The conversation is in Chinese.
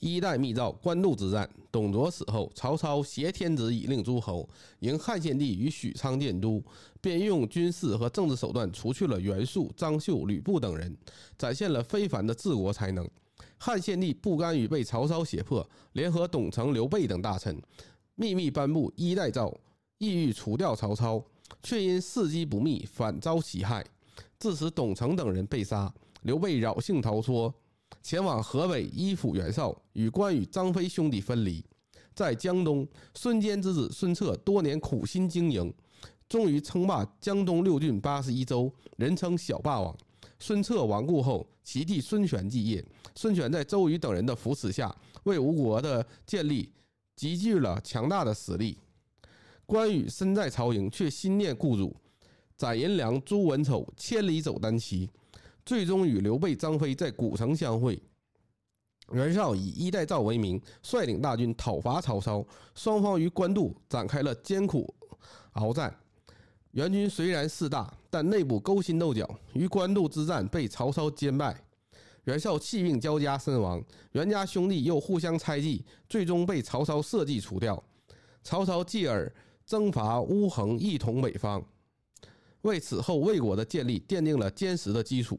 一代密诏官渡之战，董卓死后，曹操挟天子以令诸侯，迎汉献帝于许昌建都，便用军事和政治手段除去了袁术、张绣、吕布等人，展现了非凡的治国才能。汉献帝不甘于被曹操胁迫，联合董承、刘备等大臣，秘密颁布一代诏，意欲除掉曹操，却因事机不密，反遭其害，致使董承等人被杀，刘备侥幸逃脱。前往河北依附袁绍，与关羽、张飞兄弟分离。在江东，孙坚之子孙策多年苦心经营，终于称霸江东六郡八十一州，人称小霸王。孙策亡故后，其弟孙权继业。孙权在周瑜等人的扶持下，为吴国的建立集聚了强大的实力。关羽身在曹营，却心念故主。斩颜良、诛文丑，千里走单骑。最终与刘备、张飞在古城相会。袁绍以一代诏为名，率领大军讨伐曹操。双方于官渡展开了艰苦鏖战。袁军虽然势大，但内部勾心斗角，于官渡之战被曹操歼败。袁绍气病交加身亡，袁家兄弟又互相猜忌，最终被曹操设计除掉。曹操继而征伐乌恒，一统北方。为此后魏国的建立奠定了坚实的基础。